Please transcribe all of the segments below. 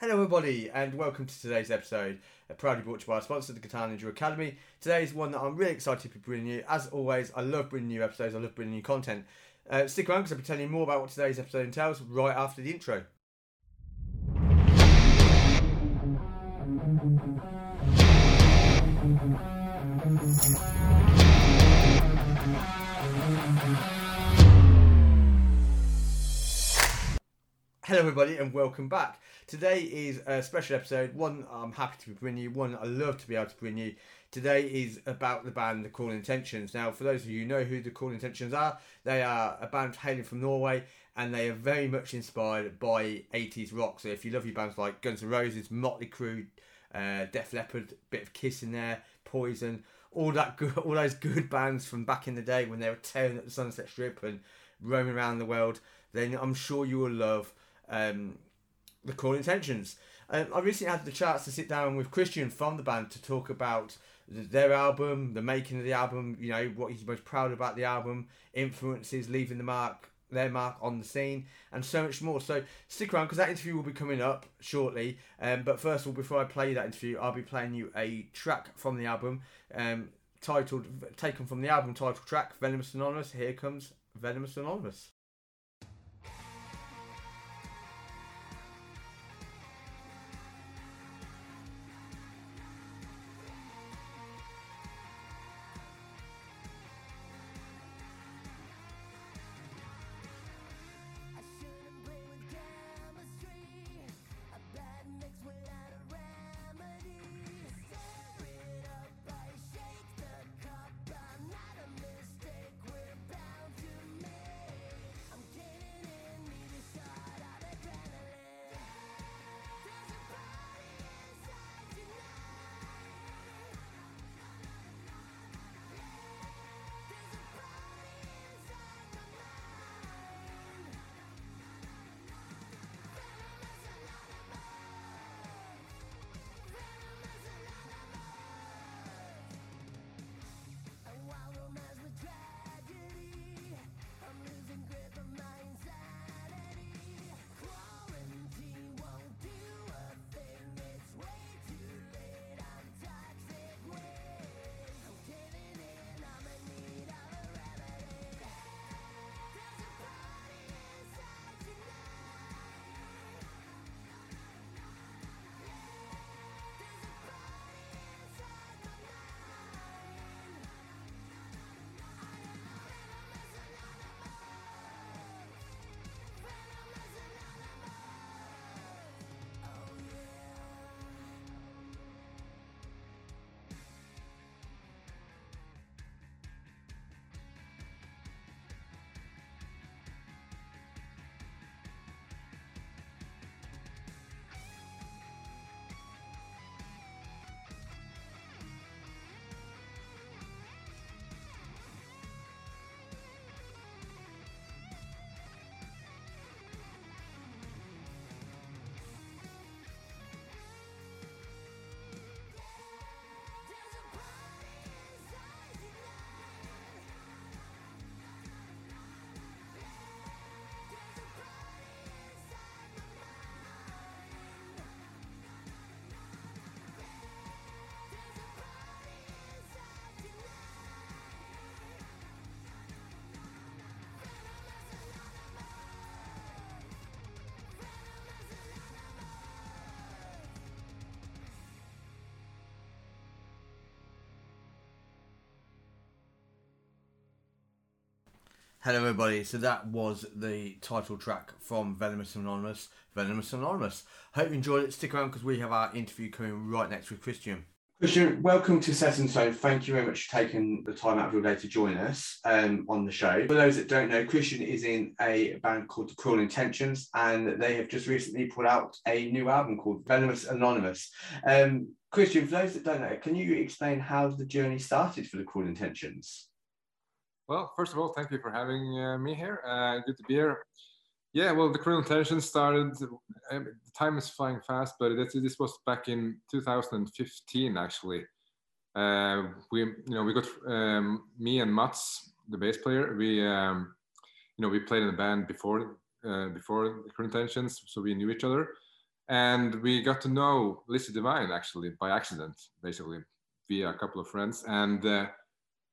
Hello, everybody, and welcome to today's episode. Proudly brought to you by our sponsor, the Guitar Ninja Academy. Today is one that I'm really excited to be bringing you. As always, I love bringing new episodes. I love bringing new content. Uh, stick around because I'll be telling you more about what today's episode entails right after the intro. Hello, everybody, and welcome back. Today is a special episode, one I'm happy to be bringing you, one I love to be able to bring you. Today is about the band The Cruel Intentions. Now, for those of you who know who The Cruel Intentions are, they are a band hailing from Norway and they are very much inspired by 80s rock. So, if you love your bands like Guns N' Roses, Motley Crue, uh, Def Leppard, bit of Kiss in there, Poison, all that good, all those good bands from back in the day when they were tearing up the Sunset Strip and roaming around the world, then I'm sure you will love um, the Cruel Intentions. Um, I recently had the chance to sit down with Christian from the band to talk about their album, the making of the album, you know, what he's most proud about the album, influences, leaving the mark, their mark on the scene, and so much more. So stick around because that interview will be coming up shortly. Um, but first of all, before I play that interview, I'll be playing you a track from the album, um, titled, taken from the album title track, Venomous Anonymous. Here comes Venomous Anonymous. Hello, everybody. So that was the title track from Venomous Anonymous. Venomous Anonymous. Hope you enjoyed it. Stick around because we have our interview coming right next with Christian. Christian, welcome to Set and Stone. Thank you very much for taking the time out of your day to join us um, on the show. For those that don't know, Christian is in a band called The Cruel Intentions, and they have just recently put out a new album called Venomous Anonymous. Um, Christian, for those that don't know, can you explain how the journey started for The Cruel Intentions? Well, first of all, thank you for having uh, me here. Uh, good to be here. Yeah, well, the Cruel Intentions started. Um, the time is flying fast, but this, was back in 2015, actually. Uh, we, you know, we got um, me and Mats, the bass player. We, um, you know, we played in a band before uh, before the Cruel Intentions, so we knew each other. and we got to know Lizzy DeVine actually by accident, basically via a couple of friends, and uh,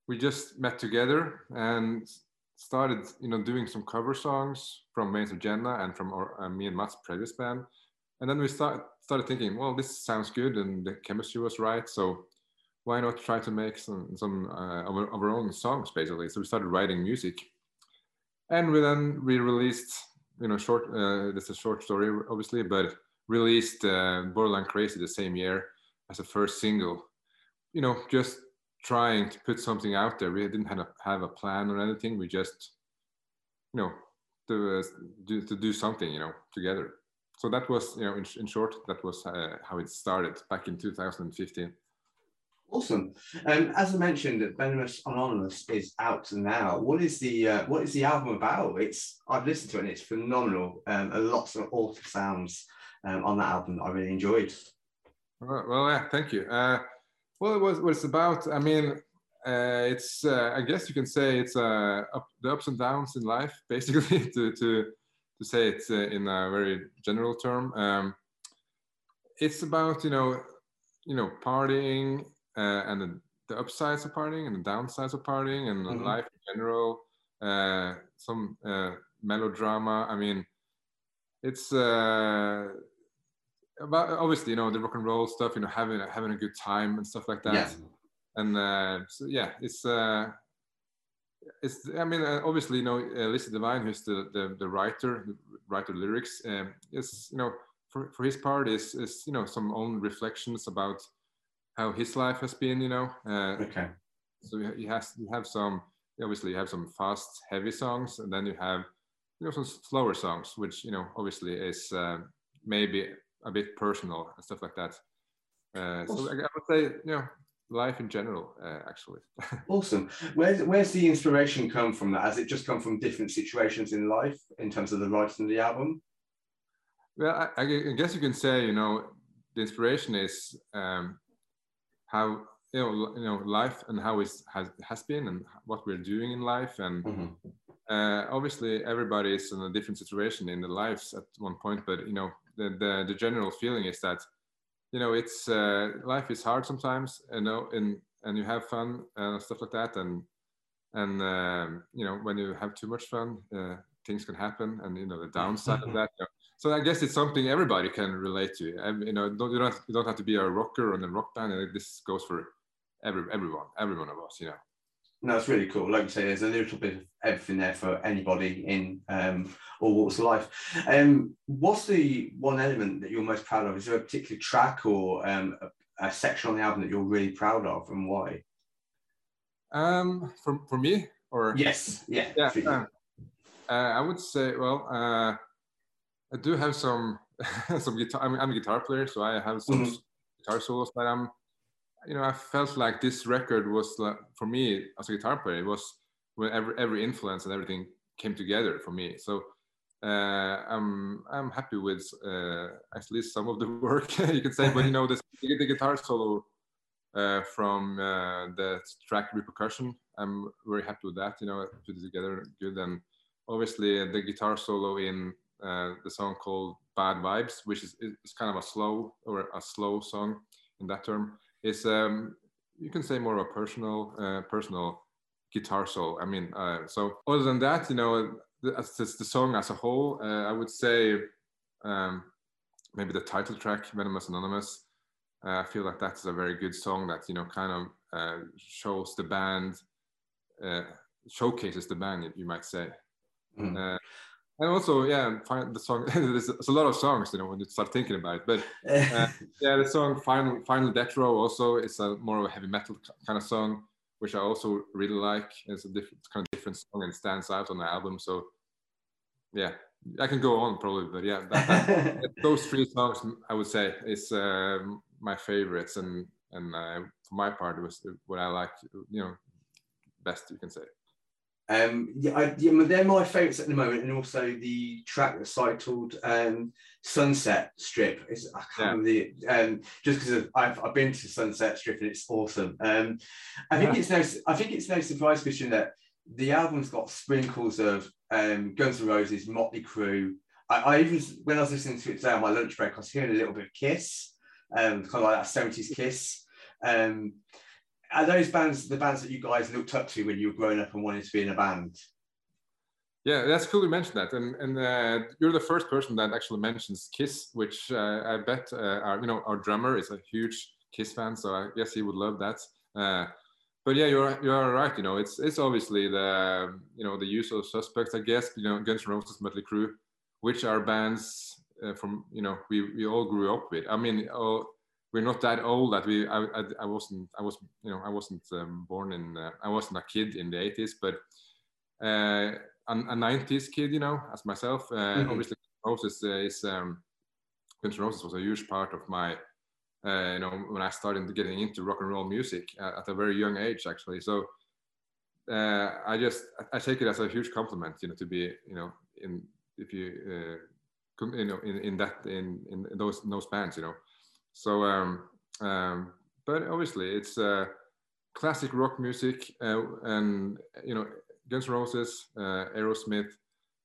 we just met together and started, you know, doing some cover songs from Vains of Jenna and from our, uh, me and Matt's previous band, and then we start, started thinking, well, this sounds good, and the chemistry was right, so why not try to make some some uh, of, our, own songs, basically? So we started writing music, and we then we released, you know, short. Uh, this is a short story, obviously, but released uh, Borderline Crazy the same year as a first single. You know, just trying to put something out there. We didn't have a, have a plan or anything. We just, you know, to uh, do to do something, you know, together. So that was, you know, in, in short, that was uh, how it started back in 2015. Awesome. Um, as I mentioned, that Venomous Anonymous is out now. What is the uh, what is the album about? It's I've listened to it and it's phenomenal. Um, and lots of author sounds um, on that album that I really enjoyed. Well, well yeah, thank you. Uh, well, it was what it's about. I mean, uh, it's uh, I guess you can say it's uh, up, the ups and downs in life, basically, to to to say it uh, in a very general term. Um, it's about you know you know partying uh, and the, the upsides of partying and the downsides of partying and Mhm. life in general. Uh, some uh, melodrama. I mean, it's uh, about obviously you know the rock and roll stuff. You know, having having a good time and stuff like that. Yeah. And uh, so yeah, it's uh, it's. I mean, uh, obviously, you know, uh, Lizzy DeVine, who's the the, the writer, the writer lyrics, um, is you know for, for his part is is you know some own reflections about how his life has been. You know, uh, Okay. so you you has you have some obviously you have some fast heavy songs and then you have you know some slower songs which you know obviously is uh, maybe a bit personal and stuff like that uh, so I, would say you know life in general uh, actually Awesome. Where's where's the inspiration come from? That has it just come from different situations in life in terms of the writing of the album? well I, I guess you can say you know the inspiration is um, how you know you know life and how it has has been and what we're doing in life and Mhm. Uh, obviously everybody is in a different situation in their lives at one point but you know the, the, the general feeling is that you know it's uh, life is hard sometimes you know and and you have fun and stuff like that. And and um, you know when you have too much fun uh, things can happen and you know the downside of that you know. so i guess it's something everybody can relate to. You know don't, you don't you don't have to be a rocker or a rock band. And this goes for every everyone every one of us you know No, it's really cool. Like you say, there's a little bit of everything there for anybody in um, all walks of life. Um, what's the one element that you're most proud of? Is there a particular track or um, a, a section on the album that you're really proud of, and why? um for, for me or Yes, yeah, yeah uh, uh, i would say well uh i do have some some guitar I'm, I'm a guitar player so i have some Mhm. guitar solos that i'm you know i felt like this record was like, for me as a guitar player it was when every every influence and everything came together for me so uh, I'm I'm happy with uh, at least some of the work you can say, but you know the, guitar solo uh, from uh, the track repercussion. I'm very happy with that. You know, put it together good, and obviously the guitar solo in uh, the song called "Bad Vibes," which is is kind of a slow or a slow song in that term, is um, you can say more of a personal uh, personal guitar solo. I mean, uh, so other than that, you know, the, as the, the song as a whole, uh, I would say um, maybe the title track "Venomous Anonymous." Uh, I feel like that's a very good song that you know kind of uh, shows the band, uh, showcases the band, you might say. Mm. Uh, and also, yeah, find the song. there's, a lot of songs, you know, when you start thinking about it. But uh, yeah, the song "Final Final Death Row" also is a more of a heavy metal kind of song, which I also really like. It's a different kind of different song and stands out on the album. So yeah, I can go on probably, but yeah, that, that, those three songs I would say is um, my favorites, and and uh, for my part, it was what I like, you know, best you can say. Um, yeah, I, yeah, they're my favourites at the moment, and also the track that's titled um, "Sunset Strip." Is I can't Yeah. remember the um, just because I've, I've been to Sunset Strip and it's awesome. Um, I think it's no I think it's no surprise, Christian, that the album's got sprinkles of um, Guns N' Roses, Motley Crue, I, I even when I was listening to it today on my lunch break, I was hearing a little bit of Kiss, um, kind of like that seventies Kiss. Um, are those bands the bands that you guys looked up to when you were growing up and wanted to be in a band? Yeah, that's cool you mentioned that, and and uh, you're the first person that actually mentions Kiss, which uh, I bet uh, our you know our drummer is a huge Kiss fan, so I guess he would love that. Uh, but yeah, you're you're right. You know, it's it's obviously the you know the usual suspects, I guess. You know, Guns N' Roses, Mötley Crüe, which are bands uh, from you know we we all grew up with. I mean, oh, we're not that old that we I, I, I wasn't I was you know I wasn't um, born in uh, I wasn't a kid in the 80s, but uh, a, a 90s kid, you know, as myself. Uh, Mhm. Obviously, Roses is um, Guns Roses was a huge part of my uh, you know, when I started getting into rock and roll music uh, at a very young age, actually. So uh, I just I take it as a huge compliment, you know, to be, you know, in if you, uh, you know, in, in that in, in those in those bands, you know. So, um, um, but obviously it's uh, classic rock music, uh, and you know, Guns N' Roses, uh, Aerosmith,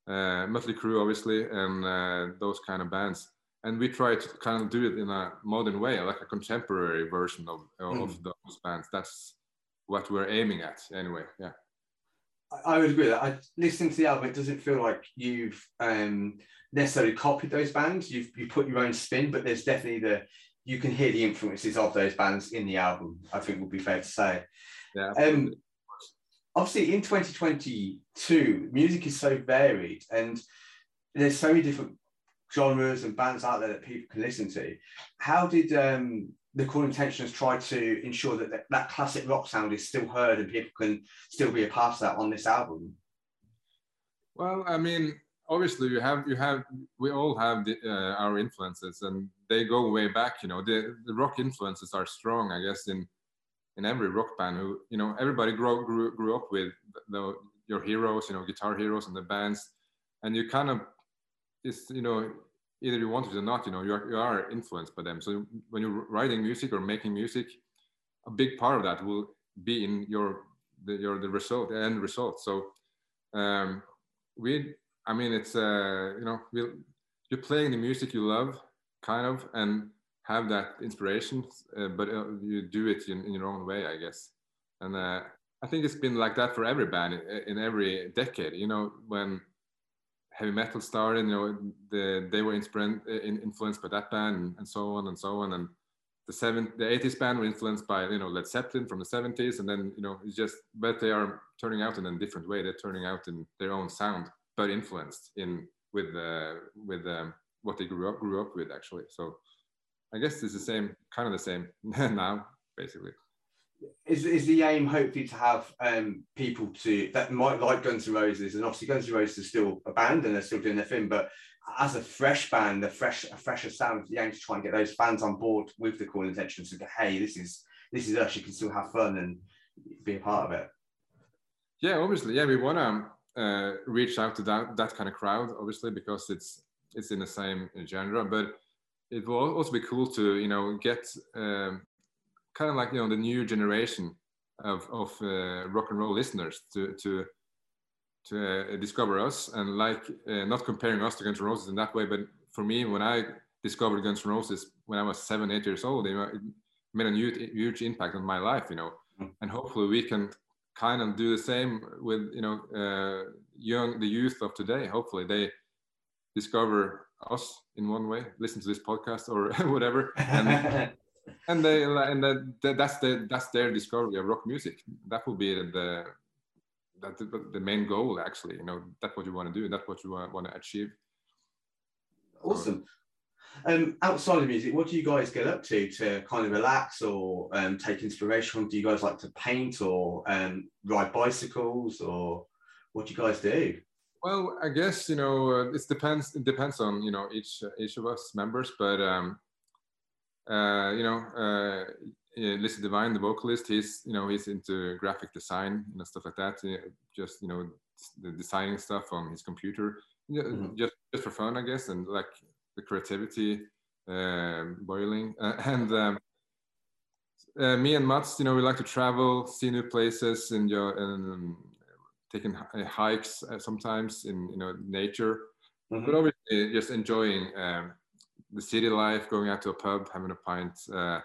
uh, Mötley Crüe, obviously, and uh, those kind of bands and we try to kind of do it in a modern way, like a contemporary version of, of Mm. those bands. That's what we're aiming at, anyway. Yeah. I, I would agree with that. I, listening to the album, it doesn't feel like you've um, necessarily copied those bands. You've you put your own spin, but there's definitely the you can hear the influences of those bands in the album. I think would be fair to say. Yeah. Um, obviously in 2022 music is so varied and there's so many different genres and bands out there that people can listen to how did um, the Cruel Intentions try to ensure that, that that classic rock sound is still heard and people can still be a part of that on this album Well, I mean, obviously, you have you have we all have the, uh, our influences, and they go way back. You know, the the rock influences are strong, I guess, in in every rock band. Who you know, everybody grew grew, grew up with the, your heroes, you know, guitar heroes and the bands, and you kind of it's you know either you want it or not, you know, you are, you are influenced by them. So when you're writing music or making music, a big part of that will be in your the, your the result, the end result. So um, we, I mean, it's uh, you know, we you're playing the music you love, kind of, and have that inspiration, uh, but uh, you do it in, in your own way, I guess. And uh, I think it's been like that for every band in, in every decade. You know, when heavy metal started, you know, the, they were inspired, in, influenced by that band and, and so on and so on. And the seven, the 80s band were influenced by, you know, Led Zeppelin from the 70s. And then, you know, it's just, but they are turning out in a different way. They're turning out in their own sound, but influenced in with, uh, with um, what they grew up, grew up with actually. So I guess it's the same, kind of the same now, basically. is, is the aim hopefully to have um, people to that might like Guns N' Roses and obviously Guns N' Roses is still a band and they're still doing their thing but as a fresh band a fresh a fresher sound the aim to try and get those fans on board with the Cruel Intentions to go hey this is this is us you can still have fun and be a part of it Yeah, obviously, yeah, we want to uh, reach out to that that kind of crowd, obviously, because it's it's in the same genre. But it will also be cool to you know get um, kind of like you know the new generation of of uh, rock and roll listeners to to to uh, discover us and like uh, not comparing us to Guns N' Roses in that way, but for me, when I discovered Guns N' Roses when I was seven, eight years old, you know, it made a huge, huge impact on my life, you know, Mm. and hopefully we can kind of do the same with you know uh, young the youth of today. Hopefully they discover us in one way, listen to this podcast or whatever, and and they and that, that that's the that's their discovery of rock music. That will be the that the, the main goal actually. You know that's what you want to do. That's what you want to achieve. awesome um, outside of music what do you guys get up to to kind of relax or um, take inspiration do you guys like to paint or um, ride bicycles or what do you guys do Well, I guess you know uh, it depends. It depends on you know each uh, each of us members, but um, uh, you know, uh, Lizzy DeVine, the vocalist, he's you know he's into graphic design and stuff like that. Just you know the designing stuff on his computer, Mhm. just just for fun, I guess, and like the creativity um, boiling. Uh, and um, uh, me and Mats, you know, we like to travel, see new places, and, you know, and um, taking hi- hikes uh, sometimes in you know nature Mhm. but obviously just enjoying um, the city life, going out to a pub, having a pint, uh,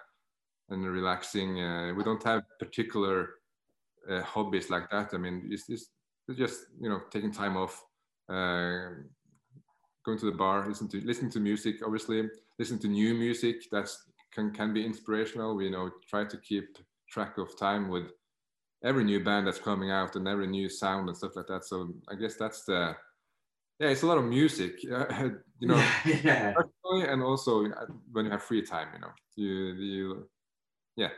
and relaxing. Uh, we don't have particular uh, hobbies like that. I mean, it's just, it's just you know taking time off, uh, going to the bar, listen to listening to music. Obviously, listen to new music that's can can be inspirational. We you know try to keep track of time with every new band that's coming out and every new sound and stuff like that. So I guess that's the yeah, it's a lot of music. Uh, you know, yeah. and also when you have free time, you know, you you yeah,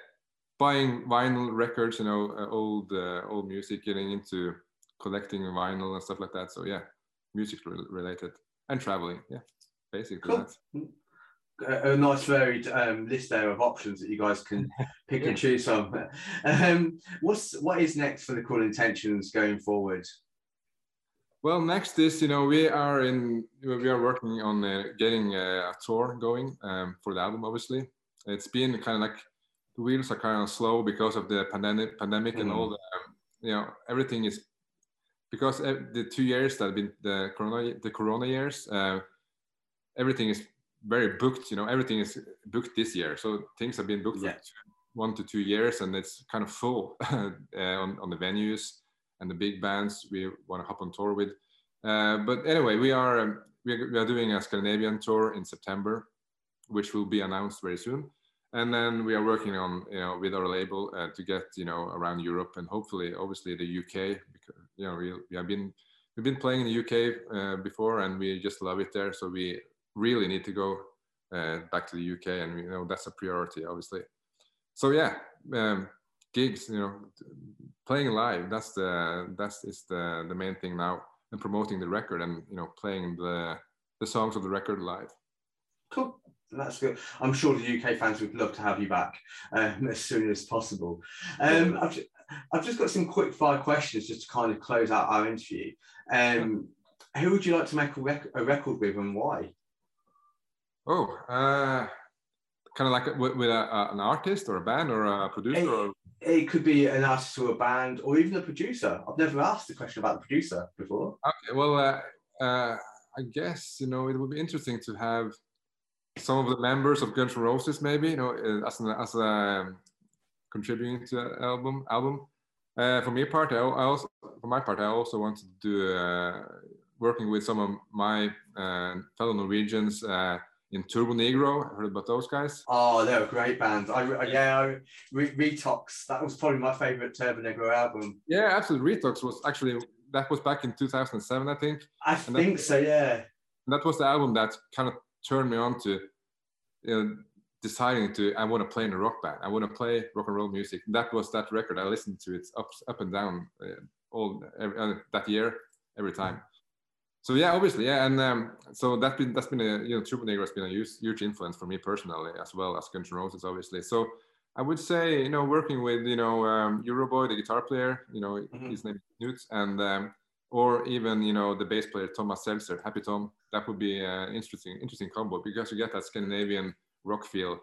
buying vinyl records, you know, uh, old uh, old music, getting into collecting vinyl and stuff like that. So yeah, music re- related and traveling. Yeah, basically Cool. a, a nice varied um, list there of options that you guys can pick and choose from. Um, what's what is next for the Cruel Intentions going forward? Well, next is you know we are in we are working on uh, getting a, a tour going um, for the album. Obviously, it's been kind of like the wheels are kind of slow because of the pandemic, pandemic and all the um, you know everything is because the two years that have been the corona the corona years, uh, everything is very booked. You know, everything is booked this year, so things have been booked Yeah. for two, one to two years, and it's kind of full uh, on on the venues and the big bands we want to hop on tour with. Uh, but anyway, we are um, we are, we are doing a Scandinavian tour in September, which will be announced very soon. And then we are working on you know with our label uh, to get you know around Europe and hopefully obviously the UK because you know we, we have been we've been playing in the UK uh, before and we just love it there. So we really need to go uh, back to the UK and you know that's a priority obviously. So yeah, um, gigs you know playing live that's the that's is the the main thing now and promoting the record and you know playing the the songs of the record live Cool. That's good. I'm sure the UK fans would love to have you back um, as soon as possible. Um, I've, I've just got some quick fire questions just to kind of close out our interview. Um, who would you like to make a, rec- a record with and why? oh uh kind of like with, with a, a- an artist or a band or a producer Hey. or It could be an artist or a band or even a producer. I've never asked a question about the producer before. okay well uh, uh i guess you know it would be interesting to have some of the members of guns N' roses maybe you know uh, as an as a um, contributing to the album album uh, for me part I, I also for my part i also want to do uh, working with some of my uh, fellow norwegians uh, in Turbonegro I heard about those guys Oh, they're a great band. I, I yeah, I, Re- Retox. That was probably my favorite Turbonegro album. yeah absolutely retox was actually that was back in 2007 i think I And think so. Yeah. That was the album that kind of turned me on to you know, deciding to I want to play in a rock band. I want to play rock and roll music. That was that record. I listened to it up up and down uh, all every, uh, that year every time. So yeah, obviously, yeah, and um, so that's been that's been a you know Turbonegro has been a huge, huge influence for me personally as well as Guns N' Roses, obviously. So I would say you know working with you know um, Euroboy, the guitar player, you know Mhm. his name is Knut, and um, or even you know the bass player Thomas Seltzer, Happy Tom. That would be an interesting interesting combo because you get that Scandinavian rock feel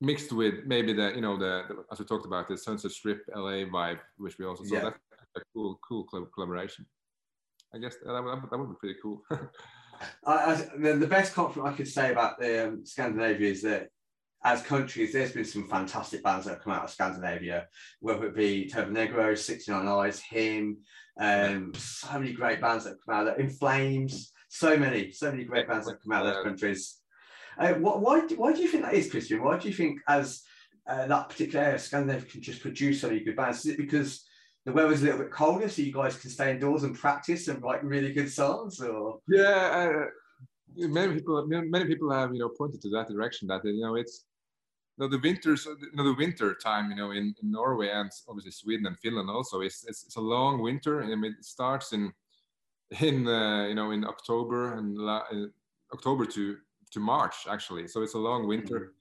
mixed with maybe the you know the, the as we talked about the Sunset Strip LA vibe, which we also saw. Yeah. That's a cool cool collaboration. I guess that would, that would be pretty cool. I, I, the, best compliment I could say about the, um, Scandinavia is that as countries, there's been some fantastic bands that have come out of Scandinavia, whether it be Turbonegro, 69 Eyes, Him, um, so many great bands that have come out of In Flames, so many, so many great bands that have come out of those countries. Uh, why, do- why do you think that is, Christian? Why do you think, as uh, that particular area, Scandinavia can just produce so many good bands? Is it because the weather's a little bit colder, so you guys can stay indoors and practice and write really good songs, or yeah, uh, many people many people have you know pointed to that direction that you know it's you know, the winters you know the winter time you know in, in Norway and obviously Sweden and Finland also it's it's, it's a long winter and it starts in in uh, you know in October and la- uh, October to to March actually. So it's a long winter.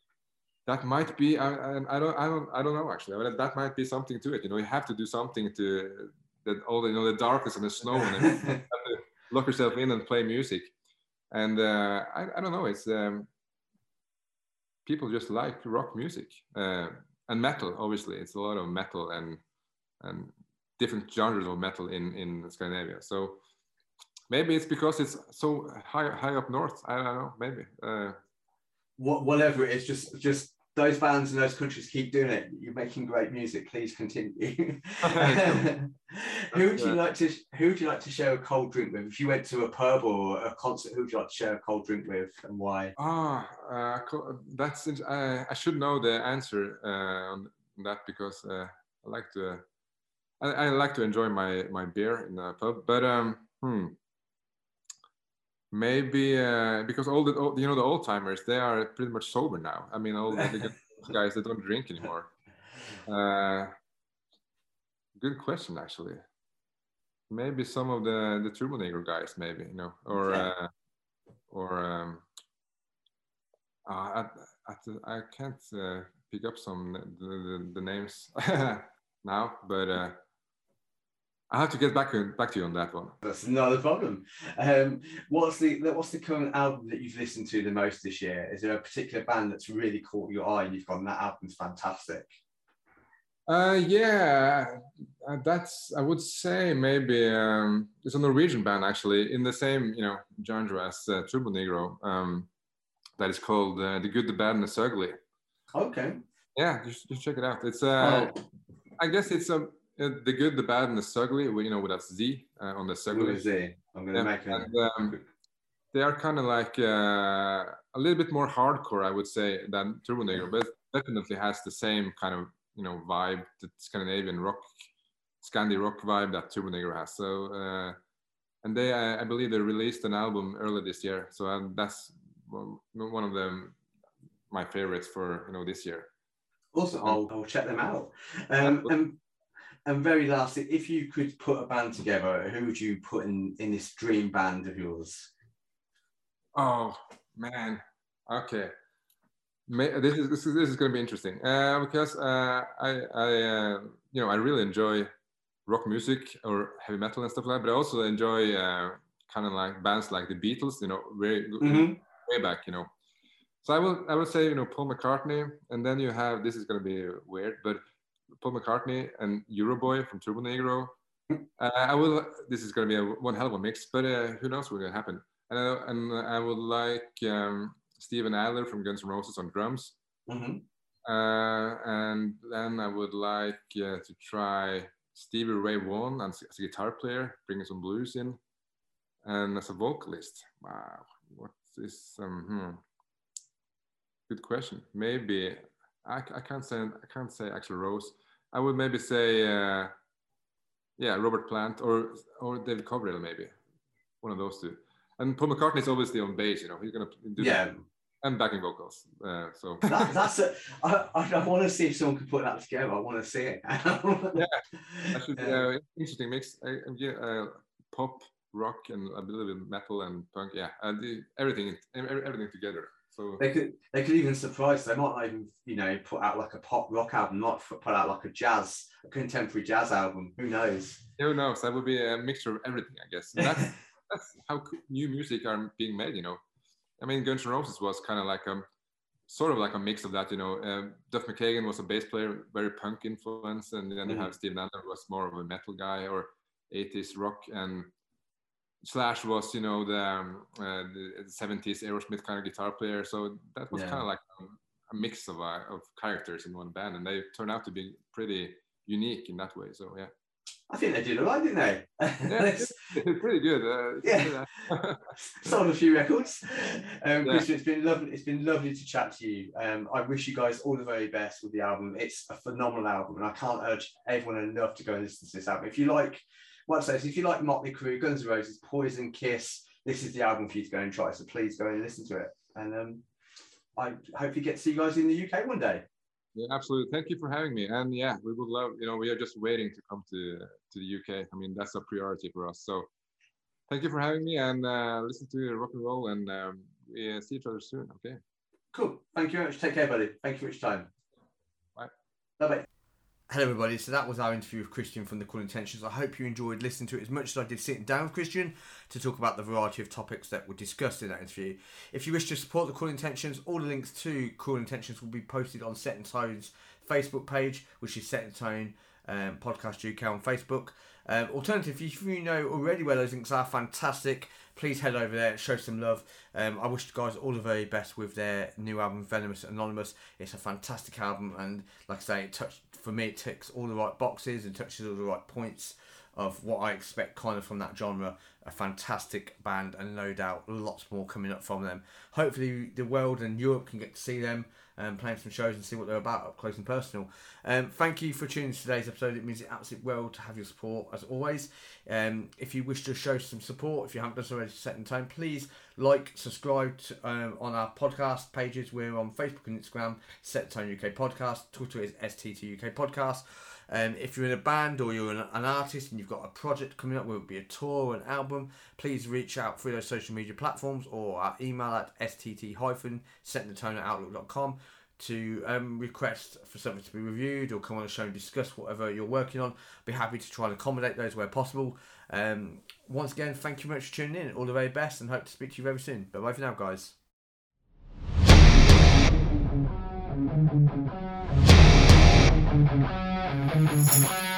That might be I, I, I don't I don't I don't know actually. That might be something to it. You know you have to do something to that all the you know the darkness and the snow and everything. Have to lock yourself in and play music. And uh, I, I don't know it's um, people just like rock music uh, and metal obviously. It's a lot of metal and and different genres of metal in in Scandinavia. So maybe it's because it's so high high up north. I don't know. Maybe. Uh, What, whatever it is, just just those bands in those countries keep doing it. You're making great music. Please continue. who would you uh, like to Who would you like to share a cold drink with? If you went to a pub or a concert, who would you like to share a cold drink with, and why? Ah, uh, that's int- I, I should know the answer uh, on that because uh, I like to I, I like to enjoy my my beer in the pub, but um, hmm, maybe uh, because all the all, you know the old timers they are pretty much sober now. I mean, all the guys they don't drink anymore. Uh, good question, actually. Maybe some of the the Turbonegro guys, maybe you know, or uh, or um, uh, I, I, I can't uh, pick up some the, the, the names now, but uh, I have to get back back to you on that one. That's not a problem. Um, what's the what's the current album that you've listened to the most this year? Is there a particular band that's really caught your eye and you've gone, that album's fantastic? Uh, yeah, uh, that's I would say maybe um, it's a Norwegian band actually in the same you know genre as uh, Turbonegro. Um, that is called uh, The Good, the Bad, and the Zugly. Okay. Yeah, just, should check it out. It's uh, Oh, I guess it's uh, The Good, the Bad, and the Zugly. You know, with that Z uh, on the I'm gonna Zugly. see. I'm gonna Yeah, make and, um, they are kind of like uh, a little bit more hardcore, I would say, than Turbonegro, but definitely has the same kind of you know vibe, the Scandinavian rock, Scandi rock vibe that Turbonegro has. So, uh, and they, I I believe, they released an album earlier this year. So um, that's one one of them, my favorites for you know this year. Also, I'll, I'll check them out. Um, and and very lastly, if you could put a band together, who would you put in in this dream band of yours? Oh man, okay. May, this is this is, this is going to be interesting uh, because uh, I I uh, you know I really enjoy rock music or heavy metal and stuff like that, but I also enjoy uh, kind of like bands like the Beatles. You know, very Mhm. way back. You know, so I will I will say you know Paul McCartney, and then you have this is going to be weird, but Paul McCartney and Euroboy from Turbonegro. Uh, I will. This is going to be a, one hell of a mix, but uh, who knows what's going to happen? And I, and I would like um, Steven Adler from Guns N' Roses on drums, Mhm. uh, and then I would like uh, to try Stevie Ray Vaughan as, as a guitar player, bringing some blues in, and as a vocalist. Wow, what is um? Hmm. Good question. Maybe I, I can't say I can't say Axl Rose. I would maybe say uh, yeah Robert Plant or or David Coverdale maybe one of those two. And Paul McCartney is obviously on bass. You know he's gonna do Yeah, and backing vocals. Uh, so that, that's it. I, I, want to see if someone can put that together. I want to see it. yeah. that should be uh, interesting mix. Uh, yeah, uh, pop, rock, and a little bit metal and punk. Yeah, and the, everything everything together. So They could they could even surprise. They might not even you know put out like a pop rock album, not put out like a jazz, a contemporary jazz album. Who knows? who knows? That would be a mixture of everything, I guess. And that's that's how new music are being made. You know, I mean, Guns N' Roses was kind of like a sort of like a mix of that. You know, um, Duff McKagan was a bass player, very punk influence, and then you Mhm. have Steve Adler was more of a metal guy or 80s rock, and Slash was you know the, um, uh, the 70s Aerosmith kind of guitar player. So that was Yeah. kind of like um, a mix of uh, of characters in one band, and they turned out to be pretty unique in that way. So yeah. I think they did all right, didn't they? It's pretty good. Uh, Yeah. yeah. sold a few records. Um, Yeah. Christian, it's been lovely. It's been lovely to chat to you. Um, I wish you guys all the very best with the album. It's a phenomenal album, and I can't urge everyone enough to go and listen to this album. If you like, what I say if you like Motley Crue, Guns N' Roses, Poison, Kiss, this is the album for you to go and try. So please go and listen to it. And um, I hope you get to see you guys in the UK one day. Yeah, absolutely. Thank you for having me. And yeah, we would love, you know, we are just waiting to come to to the UK. I mean, that's a priority for us. So thank you for having me and uh, listen to rock and roll and um, we see each other soon. Okay. Cool. Thank you very much. Take care, buddy. Thank you for your time. Bye. Bye bye. Hello, everybody. So that was our interview with Christian from the Cruel Intentions. I hope you enjoyed listening to it as much as I did sitting down with Christian to talk about the variety of topics that were discussed in that interview. If you wish to support the Cruel Intentions, all the links to Cruel Intentions will be posted on Set in Tone's Facebook page, which is Set in Tone um, Podcast UK on Facebook. Um, alternatively, if you know already where those links are, fantastic. Please head over there, show some love. Um, I wish the guys all the very best with their new album, Venomous Anonymous. It's a fantastic album, and like I say, it touched for me. It ticks all the right boxes and touches all the right points of what I expect kind of from that genre. A fantastic band, and no doubt lots more coming up from them. Hopefully, the world and Europe can get to see them um, playing some shows and see what they're about up close and personal. Um, thank you for tuning to today's episode. It means the absolute world to have your support as always. Um, if you wish to show some support, if you haven't done so already, set in time, please like, subscribe to, um, on our podcast pages. We're on Facebook and Instagram, Set Tone UK Podcast. Twitter is STT UK Podcast. Um, if you're in a band or you're an, an artist and you've got a project coming up, whether it be a tour or an album, please reach out through those social media platforms or our email at stt-settingthetone at outlook.com to um, request for something to be reviewed or come on a show and discuss whatever you're working on. Be happy to try and accommodate those where possible. Um, once again, thank you very much for tuning in. All the very best and hope to speak to you very soon. Bye bye for now, guys. You.